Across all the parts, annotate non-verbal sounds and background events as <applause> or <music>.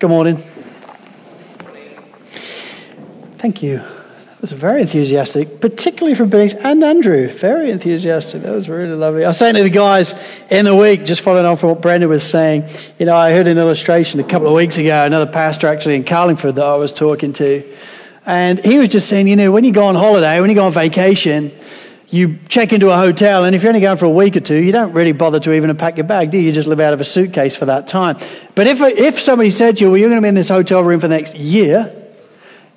Good morning. Thank you. That was very enthusiastic, particularly from Biggs and Andrew. Very enthusiastic. That was really lovely. I was saying to the guys in the week, just following on from what Brenda was saying, you know, I heard an illustration a couple of weeks ago, another pastor actually in Carlingford that I was talking to. And he was just saying, you know, when you go on holiday, when you go on vacation, you check into a hotel, and if you're only going for a week or two, you don't really bother to even unpack your bag, do you? You just live out of a suitcase for that time. But if, if somebody said to you, well, you're going to be in this hotel room for the next year,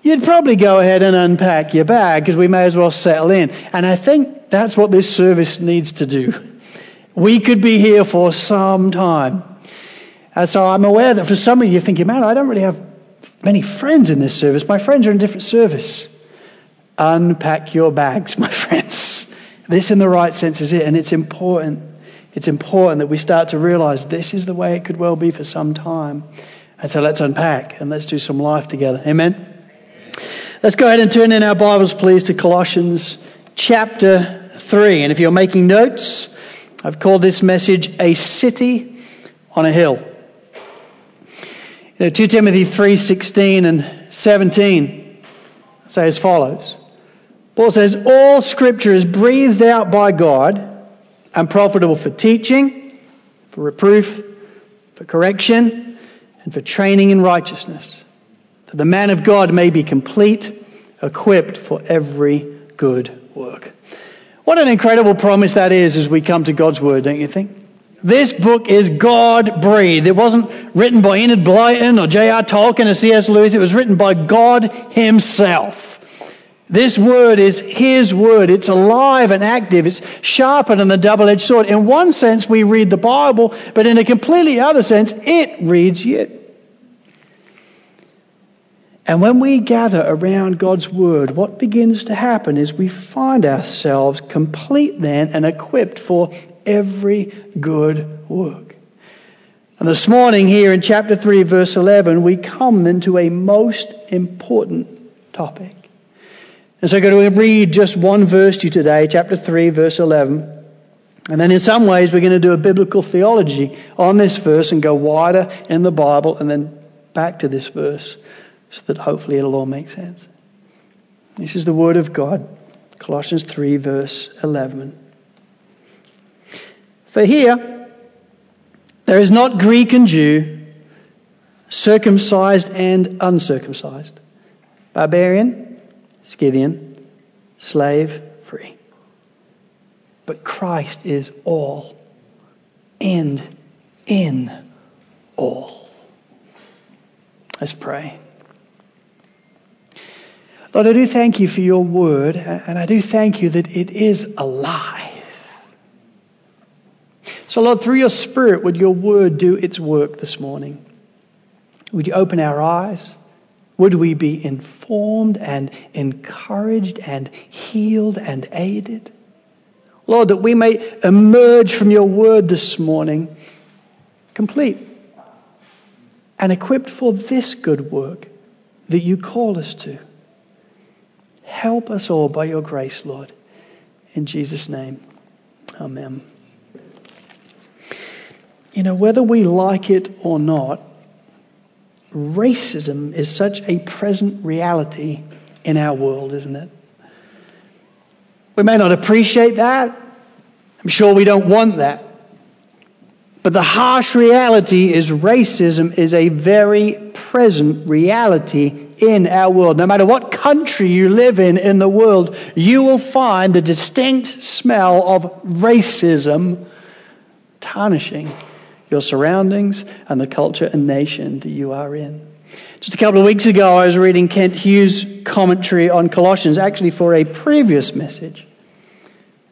you'd probably go ahead and unpack your bag because we may as well settle in. And I think that's what this service needs to do. We could be here for some time. And so I'm aware that for some of you, you're thinking, man, I don't really have many friends in this service. My friends are in different service. Unpack your bags, <laughs> my friends. This, in the right sense, is it. And it's important. It's important that we start to realize this is the way it could well be for some time. And so let's unpack and let's do some life together. Amen. Let's go ahead and turn in our Bibles, please, to Colossians chapter 3. And if you're making notes, I've called this message A City on a Hill. You know, 2 Timothy 3:16 and 17 say as follows. Paul says, All scripture is breathed out by God and profitable for teaching, for reproof, for correction, and for training in righteousness that the man of God may be complete, equipped for every good work. What an incredible promise that is as we come to God's Word, don't you think? This book is God breathed. It wasn't written by Enid Blyton or J.R. Tolkien or C.S. Lewis. It was written by God Himself. This word is His word. It's alive and active. It's sharper than the double-edged sword. In one sense, we read the Bible, but in a completely other sense, it reads you. And when we gather around God's Word, what begins to happen is we find ourselves complete then and equipped for every good work. And this morning, here in chapter 3, verse 11, we come into a most important topic. And so I'm going to read just one verse to you today, chapter 3, verse 11. And then in some ways, we're going to do a biblical theology on this verse and go wider in the Bible and then back to this verse so that hopefully it'll all make sense. This is the Word of God, Colossians 3, verse 11. For here, there is not Greek and Jew, circumcised and uncircumcised, barbarian, Scythian, slave, free. But Christ is all and in all. Let's pray. Lord, I do thank you for your word, and I do thank you that it is alive. So, Lord, through your Spirit, would your word do its work this morning? Would you open our eyes? Would we be informed and encouraged and healed and aided? Lord, that we may emerge from your word this morning complete and equipped for this good work that you call us to. Help us all by your grace, Lord. In Jesus' name, amen. You know, whether we like it or not, racism is such a present reality in our world, isn't it? We may not appreciate that. I'm sure we don't want that. But the harsh reality is racism is a very present reality in our world. No matter what country you live in in the world, you will find the distinct smell of racism tarnishing your surroundings and the culture and nation that you are in. Just a couple of weeks ago, I was reading Kent Hughes' commentary on Colossians, actually for a previous message.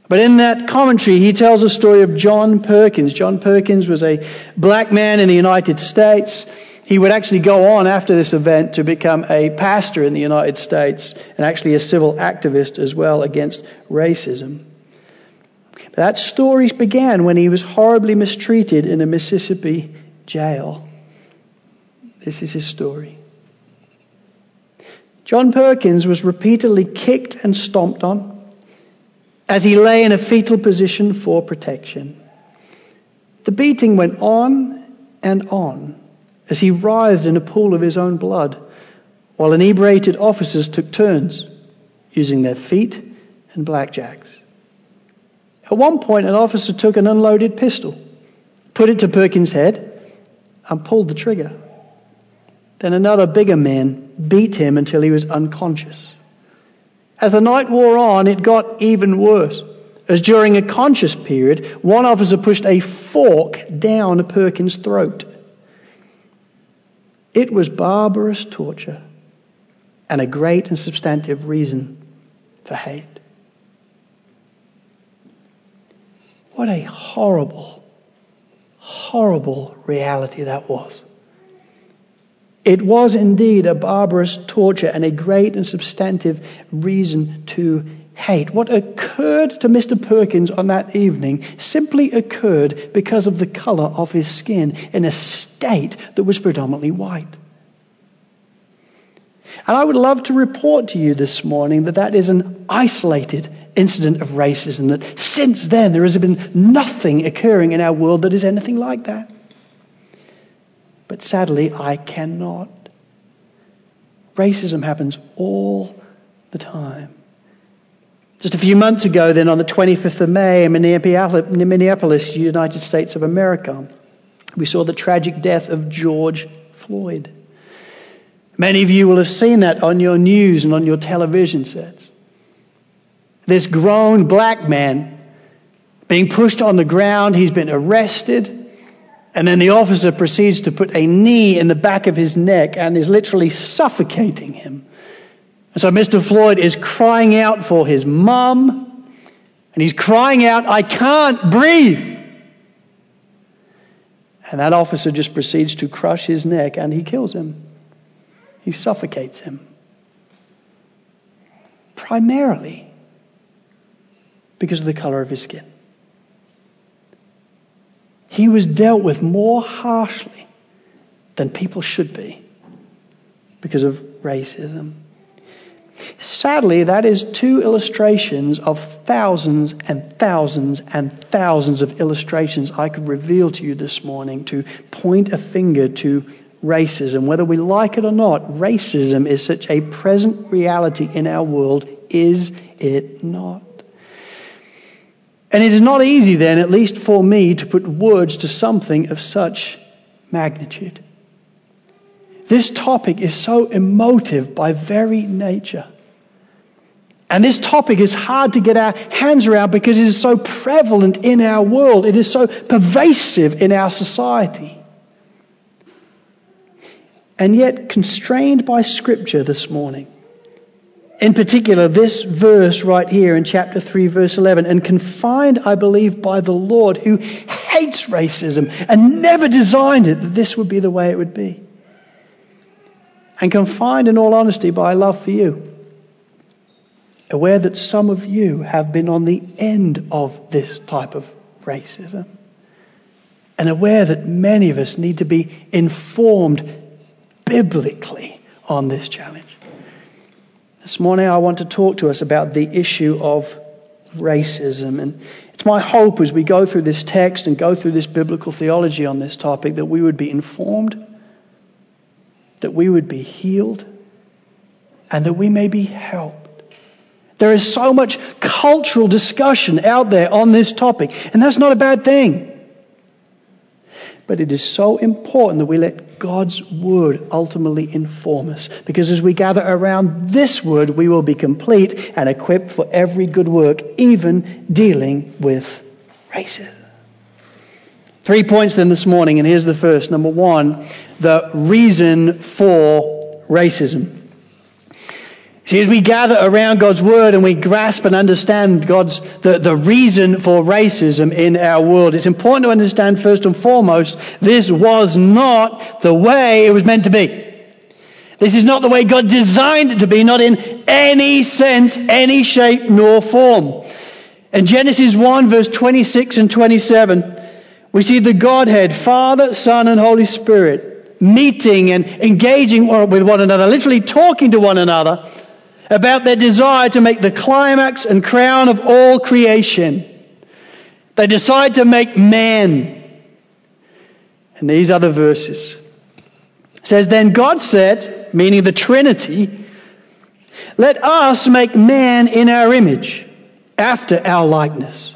But in that commentary, he tells a story of John Perkins. John Perkins was a black man in the United States. He would actually go on after this event to become a pastor in the United States and actually a civil activist as well against racism. That story began when he was horribly mistreated in a Mississippi jail. This is his story. John Perkins was repeatedly kicked and stomped on as he lay in a fetal position for protection. The beating went on and on as he writhed in a pool of his own blood, while inebriated officers took turns using their feet and blackjacks. At one point, an officer took an unloaded pistol, put it to Perkins' head, and pulled the trigger. Then another bigger man beat him until he was unconscious. As the night wore on, it got even worse. As during a conscious period, one officer pushed a fork down Perkins' throat. It was barbarous torture and a great and substantive reason for hate. What a horrible, horrible reality that was. It was indeed a barbarous torture and a great and substantive reason to hate. What occurred to Mr. Perkins on that evening simply occurred because of the color of his skin in a state that was predominantly white. And I would love to report to you this morning that that is an isolated incident of racism, that since then there has been nothing occurring in our world that is anything like that. But sadly, I cannot. Racism happens all the time. Just a few months ago, then, on the 25th of May in Minneapolis, United States of America, we saw the tragic death of George Floyd. Many of you will have seen that on your news and on your television sets. This grown black man being pushed on the ground, he's been arrested. And then the officer proceeds to put a knee in the back of his neck and is literally suffocating him. And so Mr. Floyd is crying out for his mum, and he's crying out, I can't breathe. And that officer just proceeds to crush his neck and he kills him. He suffocates him. Primarily because of the color of his skin he was dealt with more harshly than people should be because of racism. Sadly, that is two illustrations of thousands and thousands and thousands of illustrations I could reveal to you this morning to point a finger to racism. Whether we like it or not, racism is such a present reality in our world, is it not? And it is not easy then, at least for me, to put words to something of such magnitude. This topic is so emotive by very nature. And this topic is hard to get our hands around because it is so prevalent in our world. It is so pervasive in our society. And yet, constrained by Scripture this morning, in particular, this verse right here in chapter 3, verse 11, and confined, I believe, by the Lord who hates racism and never designed it that this would be the way it would be. And confined, in all honesty, by love for you. Aware that some of you have been on the end of this type of racism. And aware that many of us need to be informed biblically on this challenge. This morning, I want to talk to us about the issue of racism. And it's my hope as we go through this text and go through this biblical theology on this topic that we would be informed, that we would be healed, and that we may be helped. There is so much cultural discussion out there on this topic, and that's not a bad thing. But it is so important that we let God's word ultimately inform us. Because as we gather around this word, we will be complete and equipped for every good work, even dealing with racism. Three points then this morning, and here's the first. Number one, the reason for racism. See, as we gather around God's Word and we grasp and understand God's, the, the reason for racism in our world, it's important to understand first and foremost, this was not the way it was meant to be. This is not the way God designed it to be, not in any sense, any shape, nor form. In Genesis 1, verse 26 and 27, we see the Godhead, Father, Son, and Holy Spirit, meeting and engaging with one another, literally talking to one another about their desire to make the climax and crown of all creation. They decide to make man. And these are the verses. says, Then God said, meaning the Trinity, let us make man in our image, after our likeness,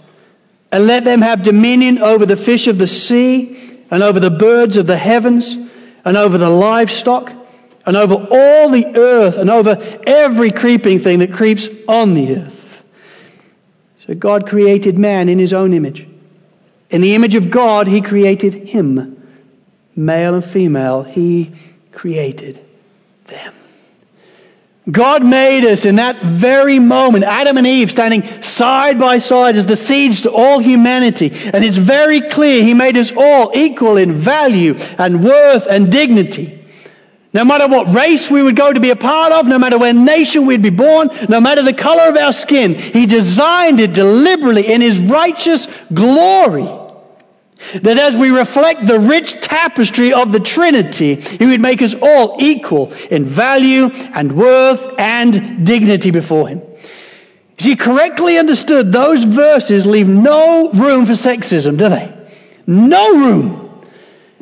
and let them have dominion over the fish of the sea, and over the birds of the heavens, and over the livestock, and over all the earth, and over every creeping thing that creeps on the earth. So God created man in his own image. In the image of God, he created him. Male and female, he created them. God made us in that very moment, Adam and Eve standing side by side as the seeds to all humanity. And it's very clear He made us all equal in value and worth and dignity. No matter what race we would go to be a part of, no matter where nation we'd be born, no matter the color of our skin, He designed it deliberately in His righteous glory that as we reflect the rich tapestry of the Trinity, He would make us all equal in value and worth and dignity before Him. See, correctly understood, those verses leave no room for sexism, do they? No room.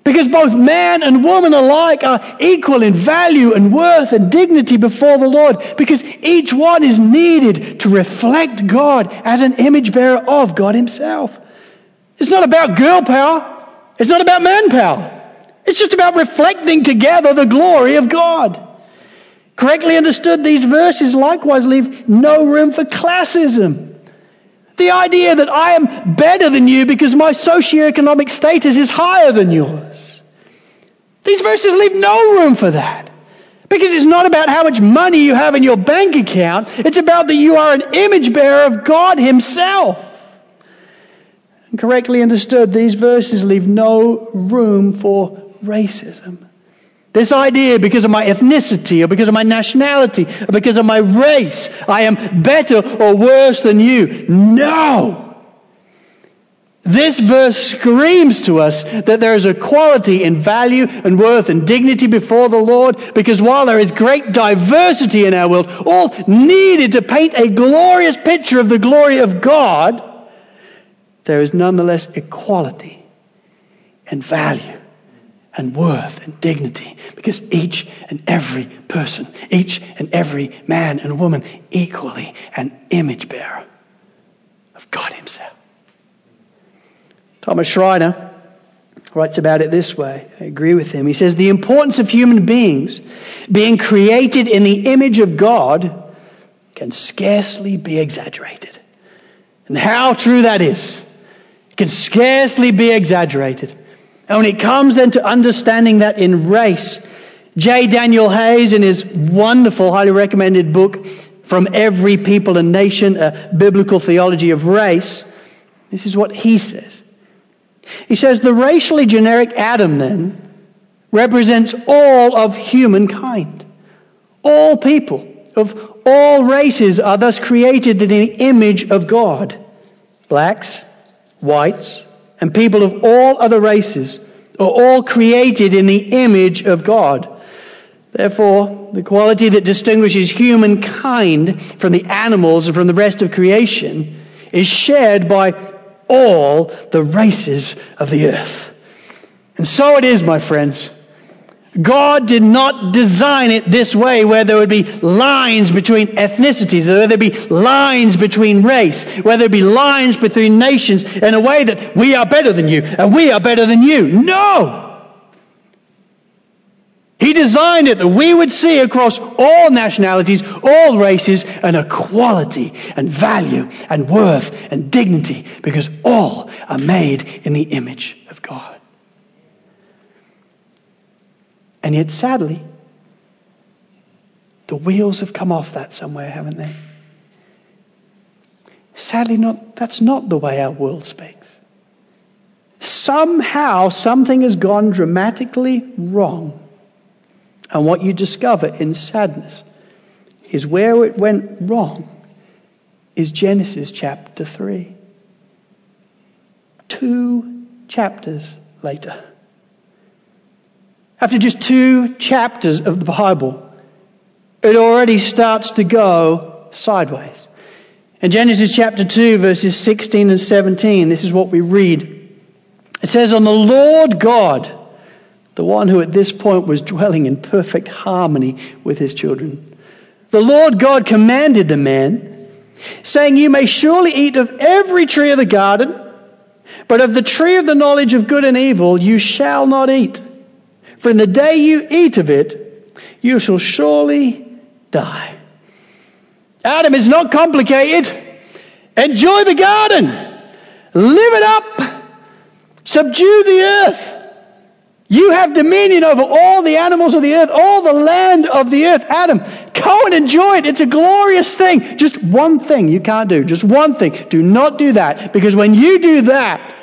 Because both man and woman alike are equal in value and worth and dignity before the Lord. Because each one is needed to reflect God as an image bearer of God Himself. It's not about girl power. It's not about manpower. It's just about reflecting together the glory of God. Correctly understood, these verses likewise leave no room for classism. The idea that I am better than you because my socioeconomic status is higher than yours. These verses leave no room for that. Because it's not about how much money you have in your bank account. It's about that you are an image bearer of God Himself. And correctly understood, these verses leave no room for racism. This idea, because of my ethnicity, or because of my nationality, or because of my race, I am better or worse than you. No! This verse screams to us that there is equality in value and worth and dignity before the Lord, because while there is great diversity in our world, all needed to paint a glorious picture of the glory of God, there is nonetheless equality and value and worth and dignity because each and every person, each and every man and woman, equally an image bearer of God Himself. Thomas Schreiner writes about it this way. I agree with him. He says, The importance of human beings being created in the image of God can scarcely be exaggerated. And how true that is can scarcely be exaggerated. And when it comes then to understanding that in race, J. Daniel Hays, in his wonderful, highly recommended book, From Every People and Nation, a biblical theology of race, this is what he says. He says, the racially generic Adam then represents all of humankind. All people of all races are thus created in the image of God. Blacks, whites, and people of all other races are all created in the image of God. Therefore, the quality that distinguishes humankind from the animals and from the rest of creation is shared by all the races of the earth. And so it is, my friends. God did not design it this way where there would be lines between ethnicities, where there'd be lines between race, where there'd be lines between nations in a way that we are better than you and we are better than you. No! He designed it that we would see across all nationalities, all races, an equality and value and worth and dignity because all are made in the image of God. And yet, sadly, the wheels have come off that somewhere, haven't they? Sadly, not, that's not the way our world speaks. Somehow, something has gone dramatically wrong. And what you discover in sadness is where it went wrong is Genesis chapter 3. Two chapters later. After just two chapters of the Bible, it already starts to go sideways. In Genesis chapter 2, verses 16 and 17, this is what we read. It says, On the Lord God the one who at this point was dwelling in perfect harmony with his children. The Lord God commanded the man, saying, You may surely eat of every tree of the garden, but of the tree of the knowledge of good and evil you shall not eat. For in the day you eat of it, you shall surely die. Adam is not complicated. Enjoy the garden. Live it up. Subdue the earth. You have dominion over all the animals of the earth, all the land of the earth. Adam, go and enjoy it. It's a glorious thing. Just one thing you can't do. Just one thing. Do not do that. Because when you do that,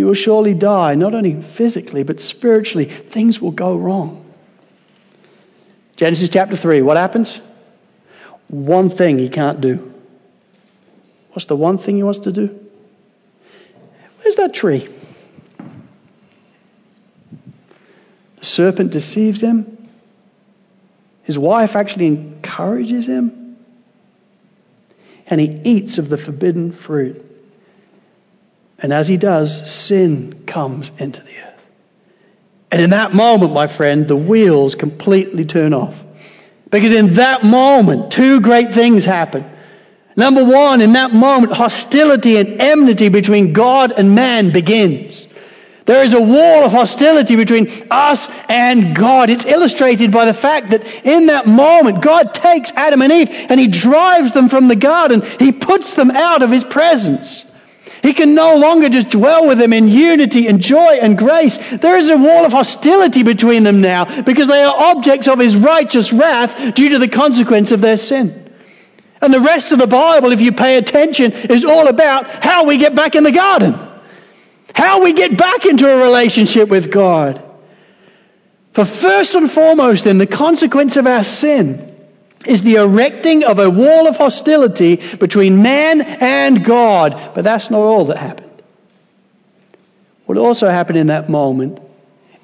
you will surely die, not only physically, but spiritually. Things will go wrong. Genesis chapter 3, what happens? One thing he can't do. What's the one thing he wants to do? Where's that tree? The serpent deceives him. His wife actually encourages him. And he eats of the forbidden fruit. And as he does, sin comes into the earth. And in that moment, my friend, the wheels completely turn off. Because in that moment, two great things happen. Number one, in that moment, hostility and enmity between God and man begins. There is a wall of hostility between us and God. It's illustrated by the fact that in that moment, God takes Adam and Eve and He drives them from the garden. He puts them out of His presence. He can no longer just dwell with them in unity and joy and grace. There is a wall of hostility between them now because they are objects of His righteous wrath due to the consequence of their sin. And the rest of the Bible, if you pay attention, is all about how we get back in the garden. How we get back into a relationship with God. For first and foremost, then, the consequence of our sin is the erecting of a wall of hostility between man and God. But that's not all that happened. What also happened in that moment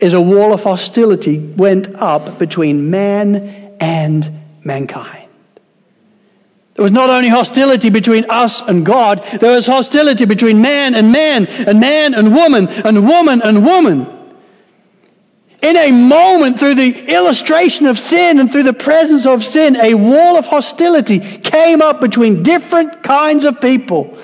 is a wall of hostility went up between man and mankind. There was not only hostility between us and God, there was hostility between man and man, and man and woman, and woman and woman. In a moment, through the illustration of sin and through the presence of sin, a wall of hostility came up between different kinds of people.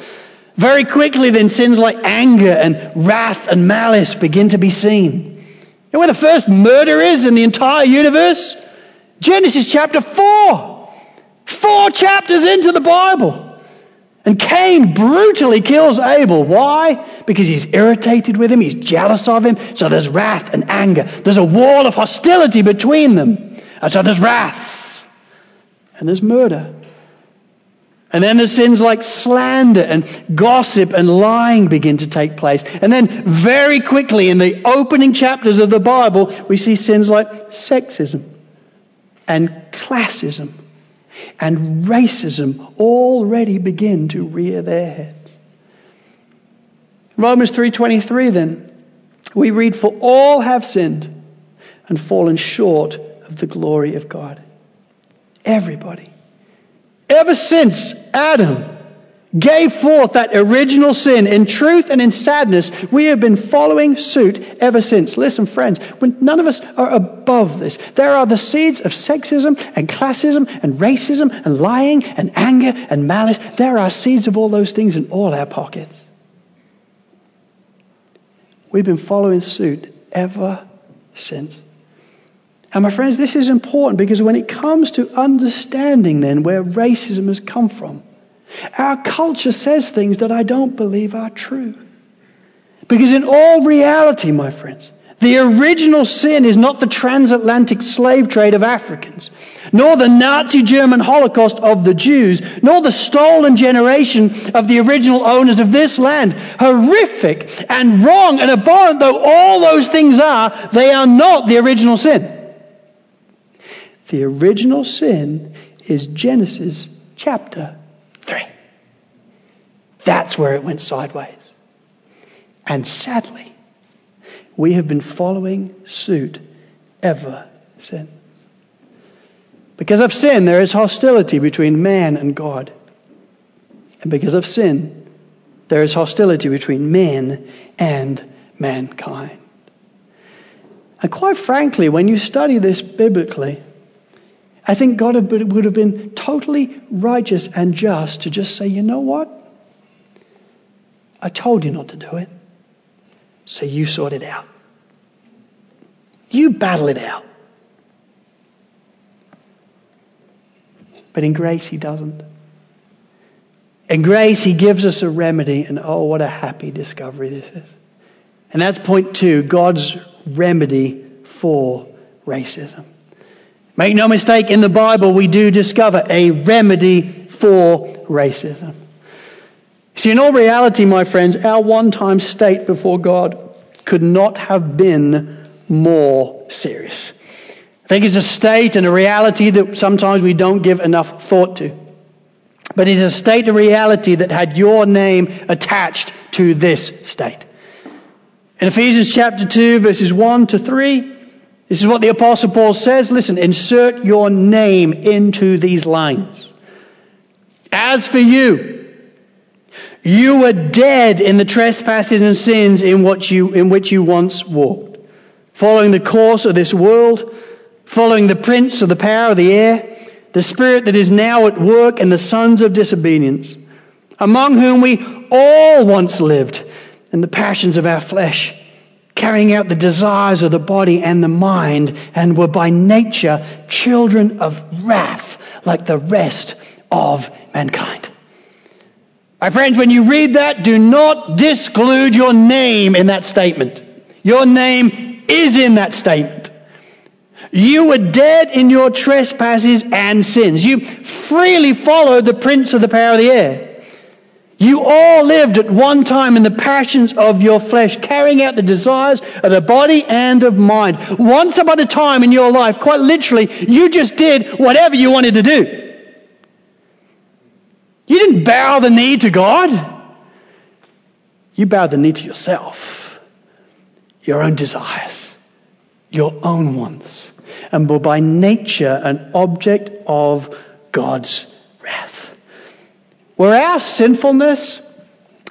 Very quickly, then, sins like anger and wrath and malice begin to be seen. Know where the first murder is in the entire universe? Genesis chapter 4. Four chapters into the Bible. And Cain brutally kills Abel. Why? Because he's irritated with him, he's jealous of him, so there's wrath and anger. There's a wall of hostility between them. And so there's wrath. And there's murder. And then there's sins like slander and gossip and lying begin to take place. And then very quickly in the opening chapters of the Bible, we see sins like sexism and classism and racism already begin to rear their heads. Romans 3:23 then we read for all have sinned and fallen short of the glory of God. Everybody. Ever since Adam gave forth that original sin in truth and in sadness, we have been following suit ever since. Listen, friends, when none of us are above this. There are the seeds of sexism and classism and racism and lying and anger and malice. There are seeds of all those things in all our pockets. We've been following suit ever since. And my friends, this is important because when it comes to understanding then where racism has come from, our culture says things that I don't believe are true. Because in all reality, my friends, the original sin is not the transatlantic slave trade of Africans, nor the Nazi German Holocaust of the Jews, nor the stolen generation of the original owners of this land. Horrific and wrong and abhorrent though all those things are, they are not the original sin. The original sin is Genesis chapter Three. That's where it went sideways. And sadly, we have been following suit ever since. Because of sin, there is hostility between man and God. And because of sin, there is hostility between men and mankind. And quite frankly, when you study this biblically, I think God would have been totally righteous and just to just say, you know what? I told you not to do it. So you sort it out. You battle it out. But in grace, He doesn't. In grace, He gives us a remedy, and oh, what a happy discovery this is. And that's point two God's remedy for racism. Make no mistake, in the Bible, we do discover a remedy for racism. See, in all reality, my friends, our one time state before God could not have been more serious. I think it's a state and a reality that sometimes we don't give enough thought to. But it's a state of reality that had your name attached to this state. In Ephesians chapter 2, verses 1 to 3, this is what the Apostle Paul says. Listen, insert your name into these lines. As for you, you were dead in the trespasses and sins in, what you, in which you once walked, following the course of this world, following the prince of the power of the air the spirit that is now at work in the sons of disobedience, among whom we all once lived in the passions of our flesh, carrying out the desires of the body and the mind, and were by nature children of wrath like the rest of mankind. My friends, when you read that, do not disclude your name in that statement. Your name is in that statement. You were dead in your trespasses and sins. You freely followed the prince of the power of the air. You all lived at one time in the passions of your flesh, carrying out the desires of the body and of mind. Once upon a time in your life, quite literally, you just did whatever you wanted to do. You didn't bow the knee to God. You bowed the knee to yourself, your own desires, your own wants and were by nature an object of God's wrath. Where our sinfulness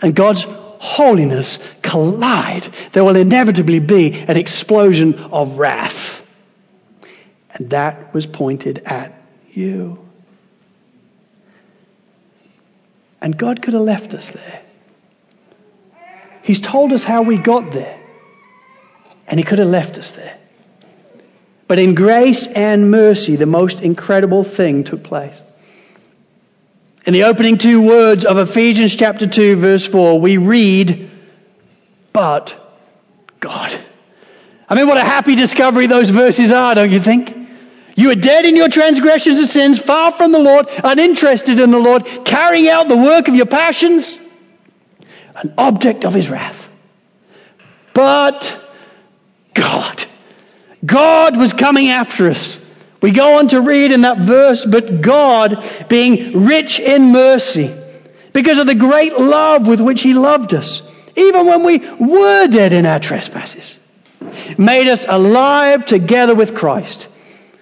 and God's holiness collide, there will inevitably be an explosion of wrath. And that was pointed at you. And God could have left us there. He's told us how we got there. And He could have left us there. But in grace and mercy, the most incredible thing took place. In the opening two words of Ephesians chapter 2, verse 4, we read, But God. I mean, what a happy discovery those verses are, don't you think? You are dead in your transgressions and sins, far from the Lord, uninterested in the Lord, carrying out the work of your passions, an object of his wrath. But. God was coming after us. We go on to read in that verse, but God, being rich in mercy, because of the great love with which He loved us, even when we were dead in our trespasses, made us alive together with Christ.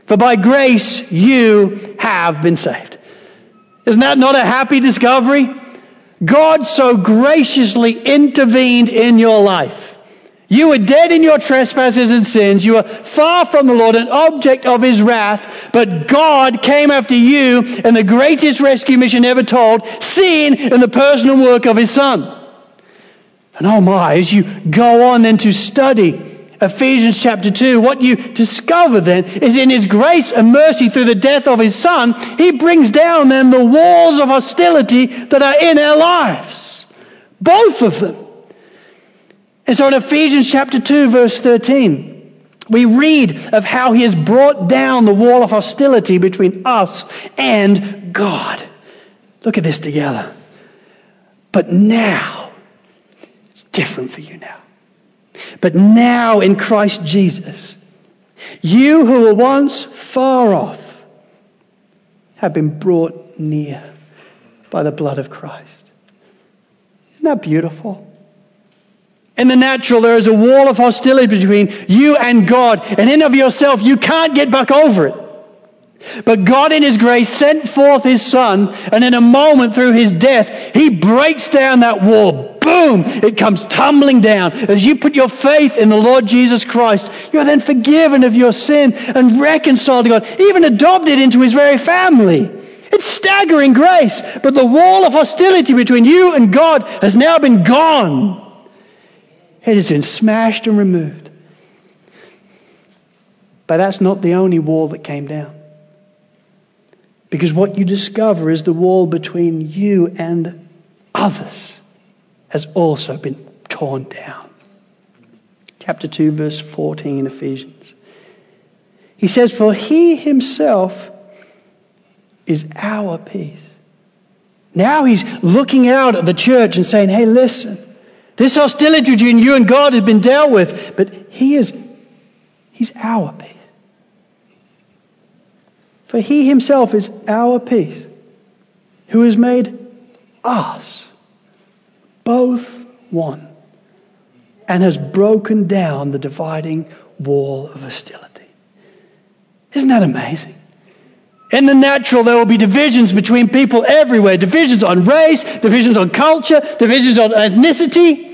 For by grace you have been saved. Isn't that not a happy discovery? God so graciously intervened in your life you were dead in your trespasses and sins. You were far from the Lord, an object of his wrath. But God came after you in the greatest rescue mission ever told, seen in the personal work of his son. And oh my, as you go on then to study Ephesians chapter 2, what you discover then is in his grace and mercy through the death of his son, he brings down then the walls of hostility that are in our lives. Both of them. And so in Ephesians chapter 2, verse 13, we read of how he has brought down the wall of hostility between us and God. Look at this together. But now, it's different for you now. But now in Christ Jesus, you who were once far off have been brought near by the blood of Christ. Isn't that beautiful? In the natural, there is a wall of hostility between you and God, and in of yourself, you can't get back over it. But God in His grace sent forth His Son, and in a moment through His death, He breaks down that wall. boom, it comes tumbling down. As you put your faith in the Lord Jesus Christ, you are then forgiven of your sin and reconciled to God, even adopted into his very family. It's staggering grace, but the wall of hostility between you and God has now been gone. It has been smashed and removed. But that's not the only wall that came down. Because what you discover is the wall between you and others has also been torn down. Chapter 2, verse 14, Ephesians. He says, For he himself is our peace. Now he's looking out at the church and saying, Hey, listen, this hostility between you and God has been dealt with, but he is, he's our peace. For he himself is our peace, who has made us both one and has broken down the dividing wall of hostility. Isn't that amazing? In the natural, there will be divisions between people everywhere divisions on race, divisions on culture, divisions on ethnicity.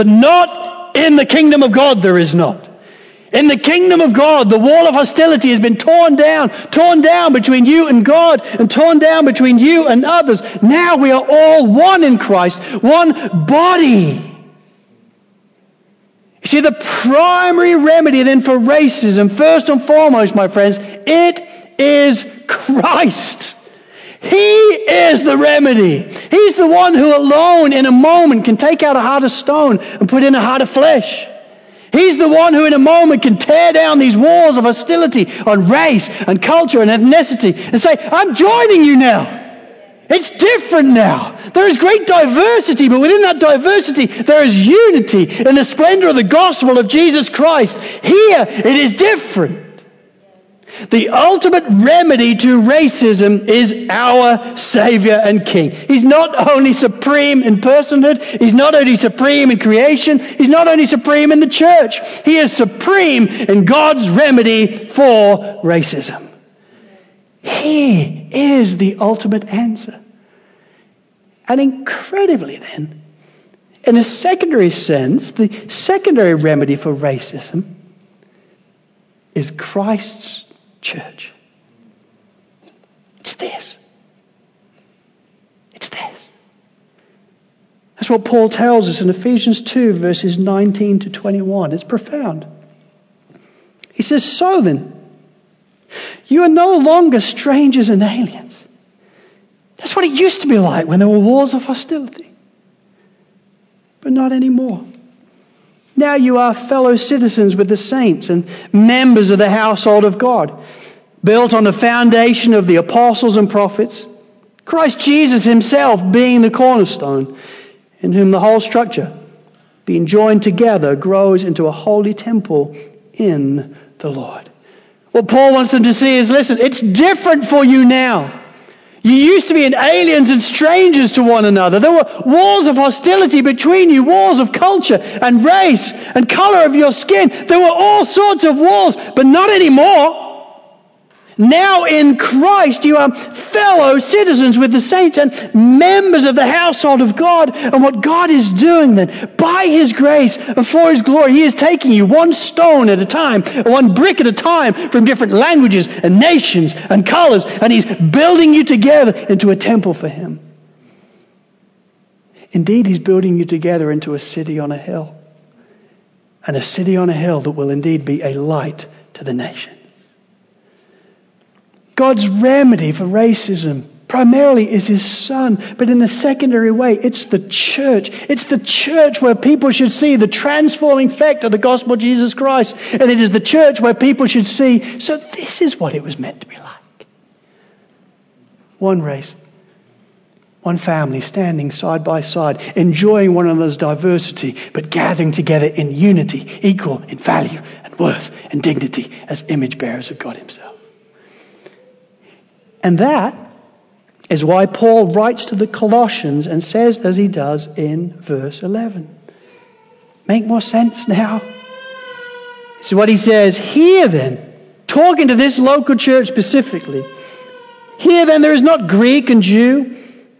But not in the kingdom of God, there is not. In the kingdom of God, the wall of hostility has been torn down, torn down between you and God, and torn down between you and others. Now we are all one in Christ, one body. See, the primary remedy then for racism, first and foremost, my friends, it is Christ. He is the remedy. He's the one who alone in a moment can take out a heart of stone and put in a heart of flesh. He's the one who in a moment can tear down these walls of hostility on race and culture and ethnicity and say, I'm joining you now. It's different now. There is great diversity, but within that diversity, there is unity in the splendor of the gospel of Jesus Christ. Here, it is different. The ultimate remedy to racism is our Savior and King. He's not only supreme in personhood, He's not only supreme in creation, He's not only supreme in the church, He is supreme in God's remedy for racism. He is the ultimate answer. And incredibly, then, in a secondary sense, the secondary remedy for racism is Christ's church. It's this. It's this. That's what Paul tells us in Ephesians 2, verses 19 to 21. It's profound. He says, So then, you are no longer strangers and aliens. That's what it used to be like when there were wars of hostility. But not anymore. Now you are fellow citizens with the saints and members of the household of God, built on the foundation of the apostles and prophets, Christ Jesus himself being the cornerstone, in whom the whole structure, being joined together, grows into a holy temple in the Lord. What Paul wants them to see is listen, it's different for you now. You used to be in aliens and strangers to one another. There were walls of hostility between you, walls of culture and race and color of your skin. There were all sorts of walls, but not anymore. Now in Christ, you are fellow citizens with the saints and members of the household of God. And what God is doing then, by His grace and for His glory, He is taking you one stone at a time, one brick at a time from different languages and nations and colors, and He's building you together into a temple for Him. Indeed, He's building you together into a city on a hill. And a city on a hill that will indeed be a light to the nation. God's remedy for racism primarily is his son, but in a secondary way, it's the church. It's the church where people should see the transforming effect of the gospel of Jesus Christ. And it is the church where people should see, so this is what it was meant to be like. One race, one family standing side by side, enjoying one another's diversity, but gathering together in unity, equal in value and worth and dignity as image bearers of God himself. And that is why Paul writes to the Colossians and says as he does in verse 11. Make more sense now? So what he says here then, talking to this local church specifically, here then there is not Greek and Jew,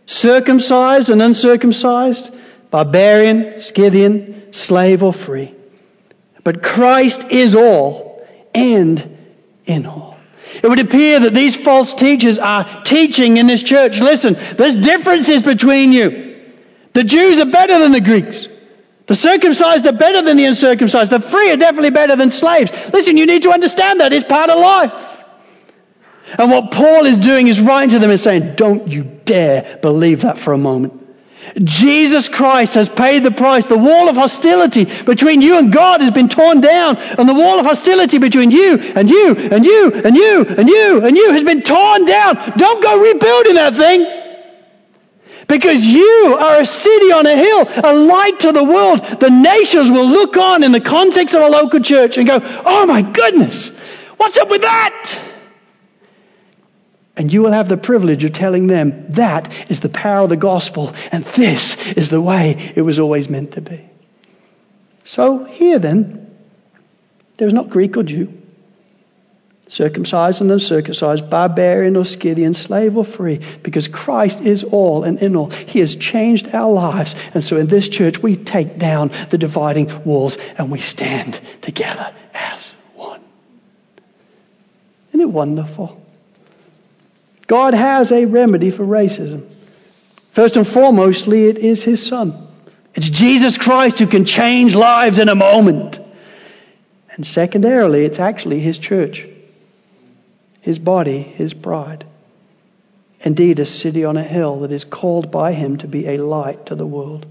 circumcised and uncircumcised, barbarian, Scythian, slave or free. But Christ is all and in all. It would appear that these false teachers are teaching in this church. Listen, there's differences between you. The Jews are better than the Greeks. The circumcised are better than the uncircumcised. The free are definitely better than slaves. Listen, you need to understand that. It's part of life. And what Paul is doing is writing to them and saying, don't you dare believe that for a moment. Jesus Christ has paid the price. The wall of hostility between you and God has been torn down. And the wall of hostility between you and you and you and you and you and you has been torn down. Don't go rebuilding that thing. Because you are a city on a hill, a light to the world. The nations will look on in the context of a local church and go, oh my goodness, what's up with that? And you will have the privilege of telling them that is the power of the gospel and this is the way it was always meant to be. So here then, there's not Greek or Jew, circumcised and uncircumcised, barbarian or Scythian, slave or free, because Christ is all and in all. He has changed our lives. And so in this church, we take down the dividing walls and we stand together as one. Isn't it wonderful? God has a remedy for racism. First and foremostly, it is His Son. It's Jesus Christ who can change lives in a moment. And secondarily, it's actually His church, His body, His bride. Indeed, a city on a hill that is called by Him to be a light to the world.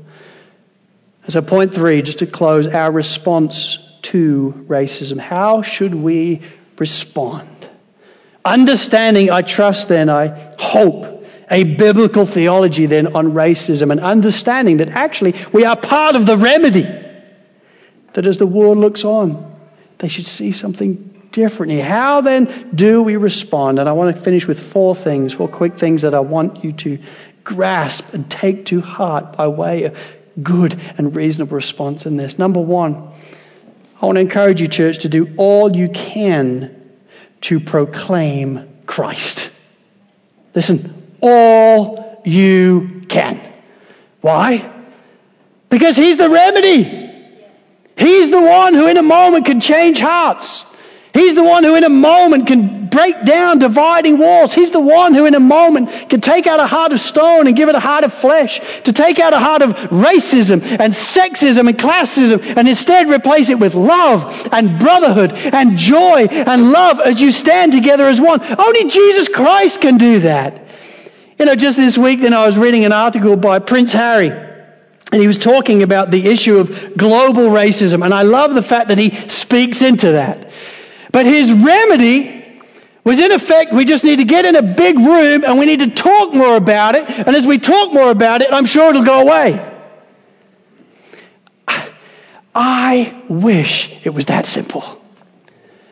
So, point three, just to close, our response to racism. How should we respond? Understanding, I trust then, I hope, a biblical theology then on racism and understanding that actually we are part of the remedy. That as the world looks on, they should see something differently. How then do we respond? And I want to finish with four things, four quick things that I want you to grasp and take to heart by way of good and reasonable response in this. Number one, I want to encourage you, church, to do all you can to proclaim Christ. Listen, all you can. Why? Because He's the remedy. He's the one who in a moment can change hearts. He's the one who in a moment can break down dividing walls. He's the one who in a moment can take out a heart of stone and give it a heart of flesh, to take out a heart of racism and sexism and classism and instead replace it with love and brotherhood and joy and love as you stand together as one. Only Jesus Christ can do that. You know, just this week then I was reading an article by Prince Harry. And he was talking about the issue of global racism. And I love the fact that he speaks into that. But his remedy was in effect, we just need to get in a big room and we need to talk more about it. And as we talk more about it, I'm sure it'll go away. I wish it was that simple.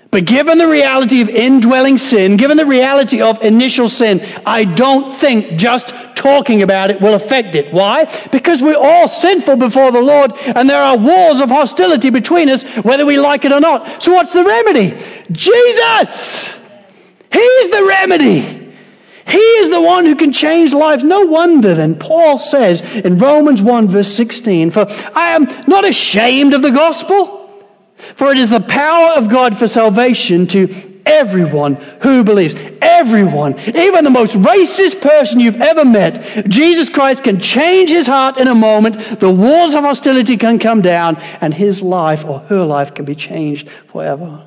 But given the reality of indwelling sin, given the reality of initial sin, I don't think just talking about it will affect it. Why? Because we're all sinful before the Lord and there are walls of hostility between us whether we like it or not. So what's the remedy? Jesus! He's the remedy. He is the one who can change lives. No wonder then Paul says in Romans 1 verse 16, for I am not ashamed of the gospel, for it is the power of God for salvation to everyone who believes. Everyone, even the most racist person you've ever met, Jesus Christ can change his heart in a moment. The walls of hostility can come down and his life or her life can be changed forever.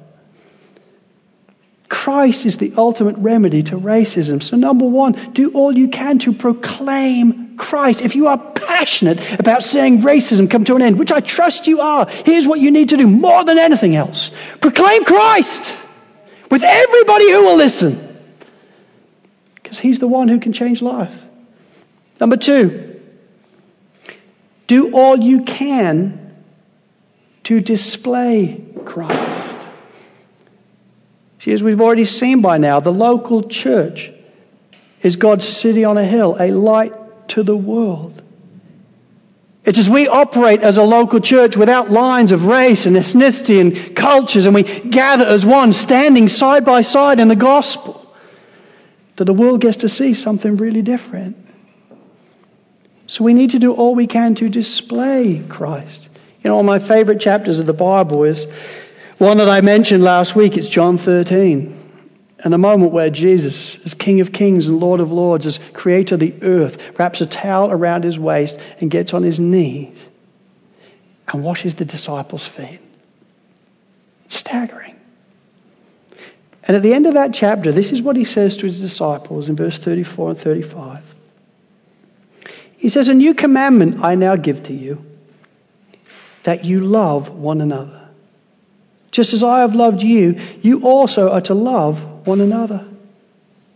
Christ is the ultimate remedy to racism. So, number one, do all you can to proclaim Christ. If you are passionate about seeing racism come to an end, which I trust you are, here's what you need to do more than anything else proclaim Christ with everybody who will listen. Because he's the one who can change life. Number two, do all you can to display Christ. See, as we've already seen by now, the local church is God's city on a hill, a light to the world. It's as we operate as a local church without lines of race and ethnicity and cultures, and we gather as one, standing side by side in the gospel, that the world gets to see something really different. So we need to do all we can to display Christ. You know, one of my favorite chapters of the Bible is one that I mentioned last week. It's John 13. And a moment where Jesus, as King of Kings and Lord of Lords, as creator of the earth, wraps a towel around his waist and gets on his knees and washes the disciples' feet. Staggering. And at the end of that chapter, this is what he says to his disciples in verse 34 and 35. He says, A new commandment I now give to you, that you love one another. Just as I have loved you, you also are to love one another.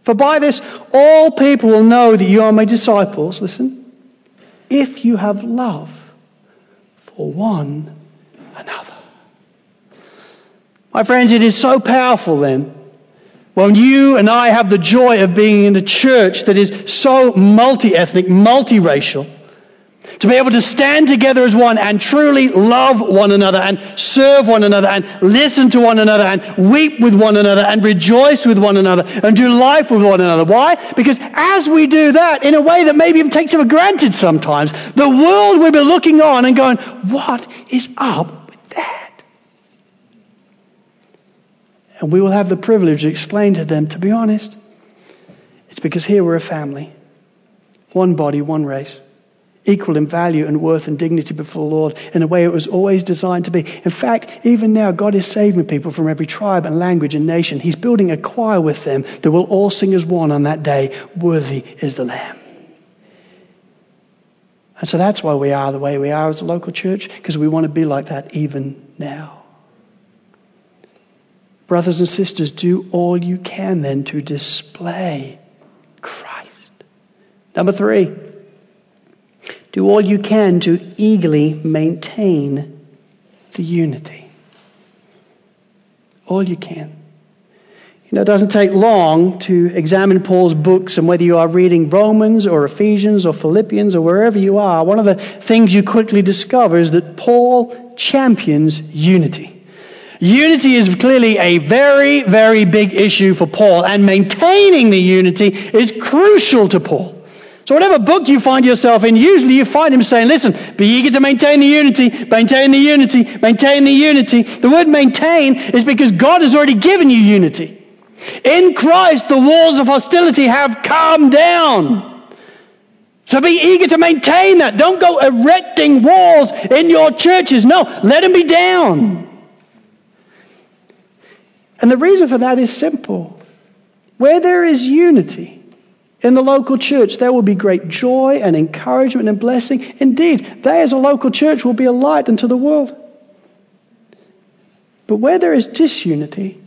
For by this, all people will know that you are my disciples, listen, if you have love for one another. My friends, it is so powerful then when you and I have the joy of being in a church that is so multi ethnic, multiracial, to be able to stand together as one and truly love one another and serve one another and listen to one another and weep with one another and rejoice with one another and do life with one another. Why? Because as we do that in a way that maybe even takes it for granted sometimes, the world will be looking on and going, what is up with that? And we will have the privilege to explain to them, to be honest, it's because here we're a family, one body, one race, equal in value and worth and dignity before the Lord in a way it was always designed to be. In fact, even now, God is saving people from every tribe and language and nation. He's building a choir with them that will all sing as one on that day Worthy is the Lamb. And so that's why we are the way we are as a local church, because we want to be like that even now. Brothers and sisters, do all you can then to display Christ. Number three, do all you can to eagerly maintain the unity. All you can. You know, it doesn't take long to examine Paul's books, and whether you are reading Romans or Ephesians or Philippians or wherever you are, one of the things you quickly discover is that Paul champions unity. Unity is clearly a very, very big issue for Paul, and maintaining the unity is crucial to Paul. So whatever book you find yourself in, usually you find him saying, listen, be eager to maintain the unity, maintain the unity, maintain the unity. The word maintain is because God has already given you unity. In Christ, the walls of hostility have come down. So be eager to maintain that. Don't go erecting walls in your churches. No, let them be down. And the reason for that is simple. Where there is unity in the local church, there will be great joy and encouragement and blessing. Indeed, they as a local church will be a light unto the world. But where there is disunity,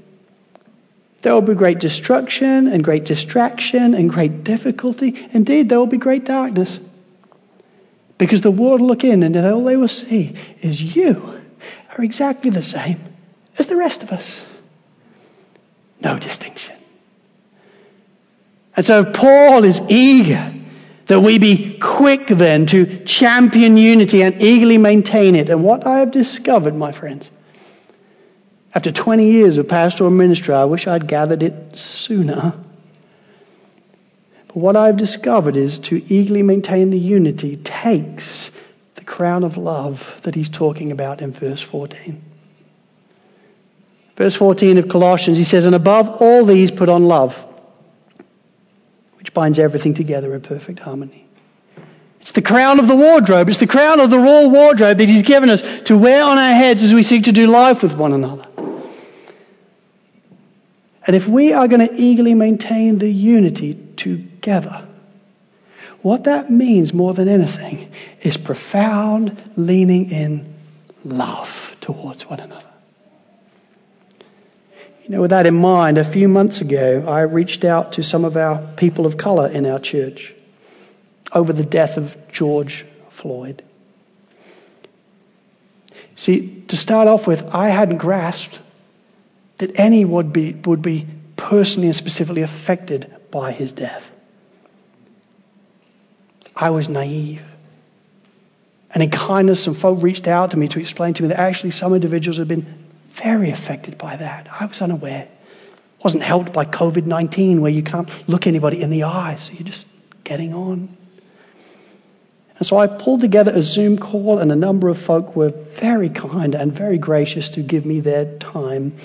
there will be great destruction and great distraction and great difficulty. Indeed, there will be great darkness. Because the world will look in and all they will see is you are exactly the same as the rest of us. No distinction. And so Paul is eager that we be quick then to champion unity and eagerly maintain it. And what I have discovered, my friends, after 20 years of pastoral ministry, I wish I'd gathered it sooner. But what I've discovered is to eagerly maintain the unity takes the crown of love that he's talking about in verse 14. Verse 14 of Colossians, he says, And above all these put on love, which binds everything together in perfect harmony. It's the crown of the wardrobe. It's the crown of the royal wardrobe that he's given us to wear on our heads as we seek to do life with one another. And if we are going to eagerly maintain the unity together, what that means more than anything is profound leaning in love towards one another. You know, with that in mind, a few months ago, I reached out to some of our people of colour in our church over the death of George Floyd. See, to start off with, I hadn't grasped that any would be, would be personally and specifically affected by his death. I was naive. And in kindness, some folk reached out to me to explain to me that actually some individuals had been very affected by that. I was unaware. Wasn't helped by COVID 19, where you can't look anybody in the eye, so you're just getting on. And so I pulled together a Zoom call, and a number of folk were very kind and very gracious to give me their time.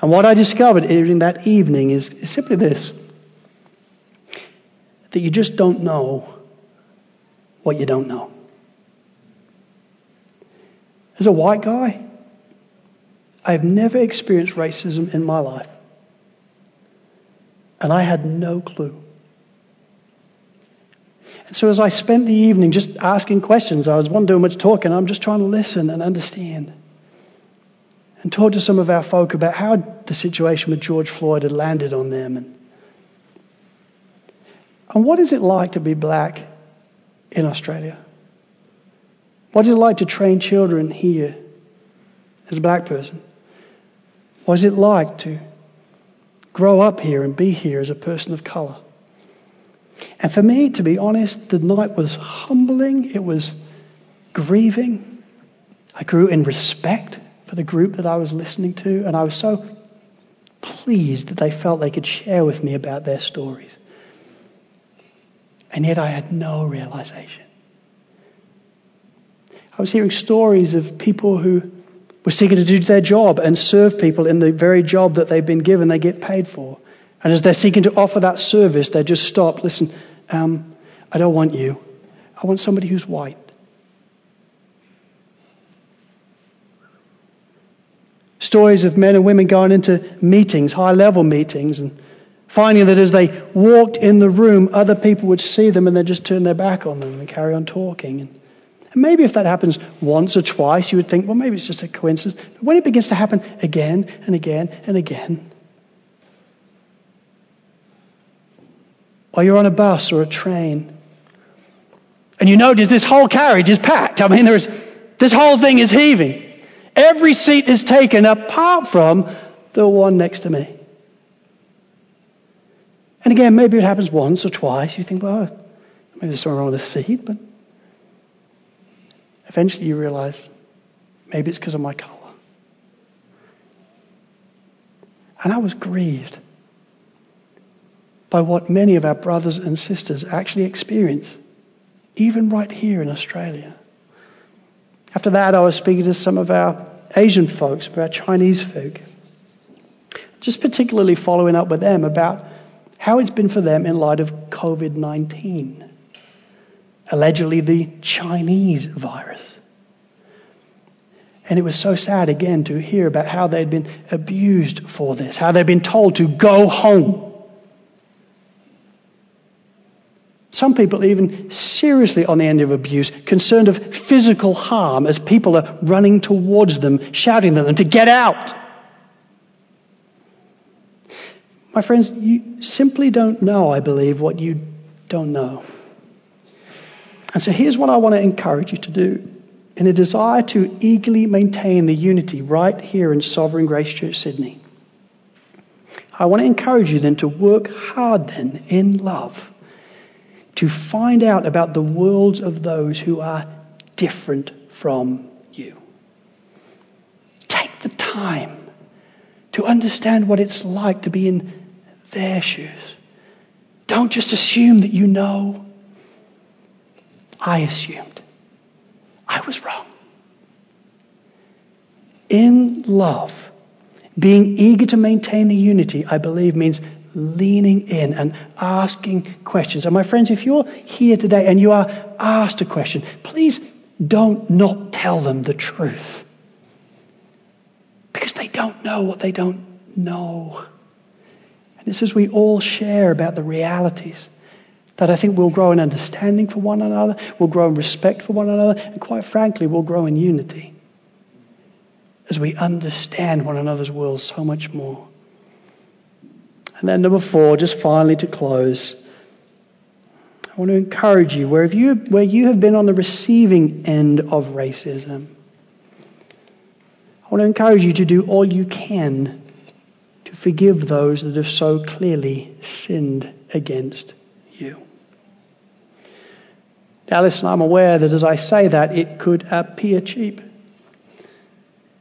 And what I discovered during that evening is, is simply this that you just don't know what you don't know. As a white guy, I have never experienced racism in my life. And I had no clue. And so as I spent the evening just asking questions, I was one doing much talking, I'm just trying to listen and understand. And talk to some of our folk about how the situation with George Floyd had landed on them. And, and what is it like to be black in Australia? What is it like to train children here as a black person? What is it like to grow up here and be here as a person of colour? And for me, to be honest, the night was humbling, it was grieving. I grew in respect for the group that I was listening to, and I was so pleased that they felt they could share with me about their stories. And yet I had no realization. I was hearing stories of people who were seeking to do their job and serve people in the very job that they've been given, they get paid for. And as they're seeking to offer that service, they just stop. Listen, um, I don't want you. I want somebody who's white. Stories of men and women going into meetings, high level meetings, and finding that as they walked in the room, other people would see them and they'd just turn their back on them and carry on talking. And maybe if that happens once or twice, you would think, well, maybe it's just a coincidence. But when it begins to happen again and again and again, or you're on a bus or a train, and you notice this whole carriage is packed. I mean, there's, this whole thing is heaving. Every seat is taken apart from the one next to me. And again, maybe it happens once or twice. You think, well, maybe there's something wrong with the seat, but eventually you realize maybe it's because of my color. And I was grieved by what many of our brothers and sisters actually experience, even right here in Australia. After that, I was speaking to some of our Asian folks, our Chinese folk, just particularly following up with them about how it's been for them in light of COVID 19, allegedly the Chinese virus. And it was so sad again to hear about how they'd been abused for this, how they'd been told to go home. Some people even seriously on the end of abuse, concerned of physical harm as people are running towards them, shouting at them to get out. My friends, you simply don't know, I believe, what you don't know. And so here's what I want to encourage you to do. In a desire to eagerly maintain the unity right here in Sovereign Grace Church Sydney, I want to encourage you then to work hard then in love to find out about the worlds of those who are different from you. Take the time to understand what it's like to be in their shoes. Don't just assume that you know. I assumed. I was wrong. In love, being eager to maintain the unity, I believe, means leaning in and asking questions. And my friends, if you're here today and you are asked a question, please don't not tell them the truth. Because they don't know what they don't know. And this is we all share about the realities that I think we'll grow in understanding for one another, we'll grow in respect for one another, and quite frankly, we'll grow in unity as we understand one another's world so much more. And then number four, just finally to close, I want to encourage you wherever you where you have been on the receiving end of racism. I want to encourage you to do all you can to forgive those that have so clearly sinned against you. Now, listen, I'm aware that as I say that, it could appear cheap.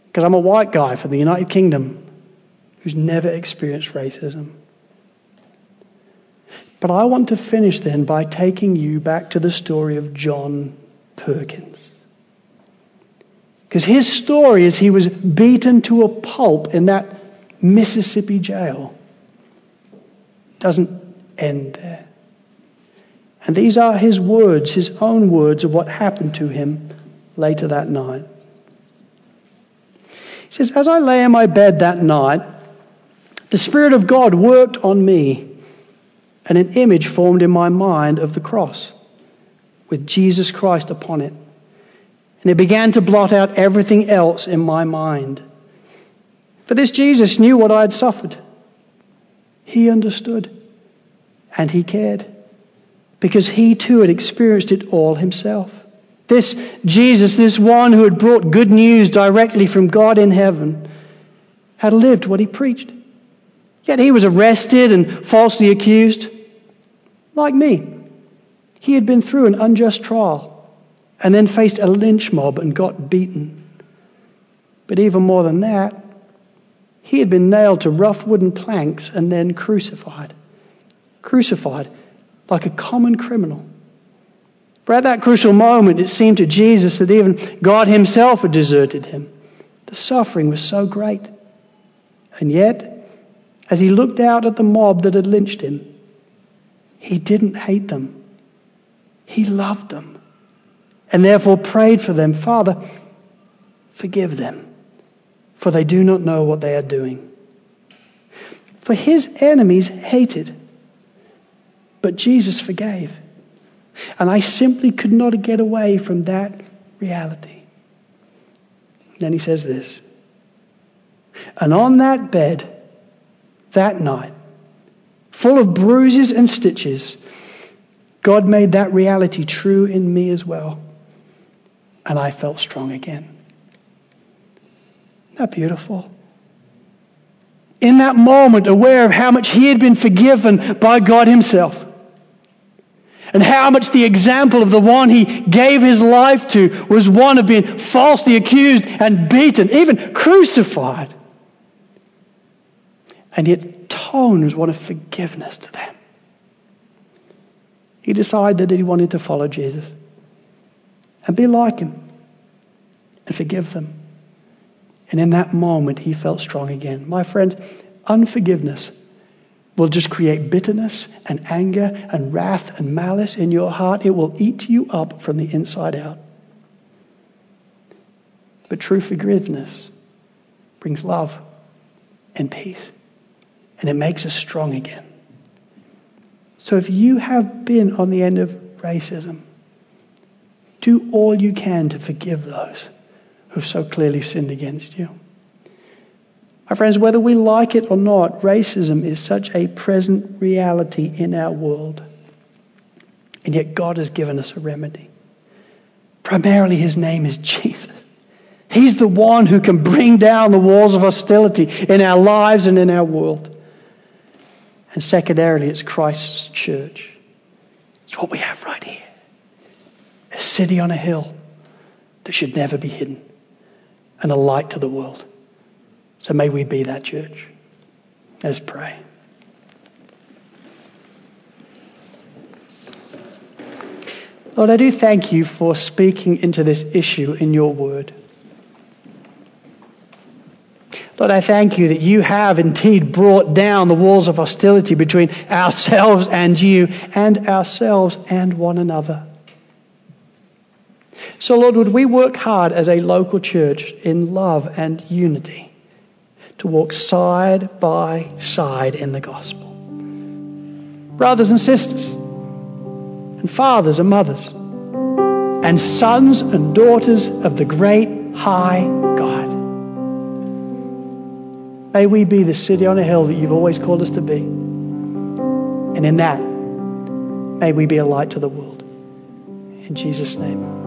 Because I'm a white guy from the United Kingdom who's never experienced racism. But I want to finish then by taking you back to the story of John Perkins. Because his story is he was beaten to a pulp in that Mississippi jail. Doesn't end there. And these are his words, his own words of what happened to him later that night. He says, As I lay in my bed that night, the Spirit of God worked on me, and an image formed in my mind of the cross with Jesus Christ upon it. And it began to blot out everything else in my mind. For this Jesus knew what I had suffered. He understood and he cared because he too had experienced it all himself. This Jesus, this one who had brought good news directly from God in heaven, had lived what he preached. Yet he was arrested and falsely accused, like me. He had been through an unjust trial and then faced a lynch mob and got beaten. But even more than that, he had been nailed to rough wooden planks and then crucified. Crucified like a common criminal. For at that crucial moment, it seemed to Jesus that even God Himself had deserted him. The suffering was so great. And yet, as He looked out at the mob that had lynched Him, He didn't hate them. He loved them. And therefore prayed for them Father, forgive them for they do not know what they are doing. For his enemies hated, but Jesus forgave. And I simply could not get away from that reality. then he says this And on that bed, that night, full of bruises and stitches, God made that reality true in me as well. And I felt strong again. Isn't that beautiful? In that moment, aware of how much he had been forgiven by God himself. And how much the example of the one he gave his life to was one of being falsely accused and beaten, even crucified. And yet, tone was one of forgiveness to them. He decided that he wanted to follow Jesus and be like him and forgive them. And in that moment, he felt strong again. My friend, unforgiveness will just create bitterness and anger and wrath and malice in your heart. It will eat you up from the inside out. But true forgiveness brings love and peace, and it makes us strong again. So if you have been on the end of racism, do all you can to forgive those who've so clearly sinned against you. My friends, whether we like it or not, racism is such a present reality in our world. And yet God has given us a remedy. Primarily, his name is Jesus. He's the one who can bring down the walls of hostility in our lives and in our world. And secondarily, it's Christ's church. It's what we have right here a city on a hill that should never be hidden and a light to the world. So may we be that church. Let's pray. Lord, I do thank you for speaking into this issue in your word. Lord, I thank you that you have indeed brought down the walls of hostility between ourselves and you, and ourselves and one another. So, Lord, would we work hard as a local church in love and unity to walk side by side in the gospel? Brothers and sisters, and fathers and mothers, and sons and daughters of the great high God. May we be the city on a hill that you've always called us to be. And in that, may we be a light to the world. In Jesus' name.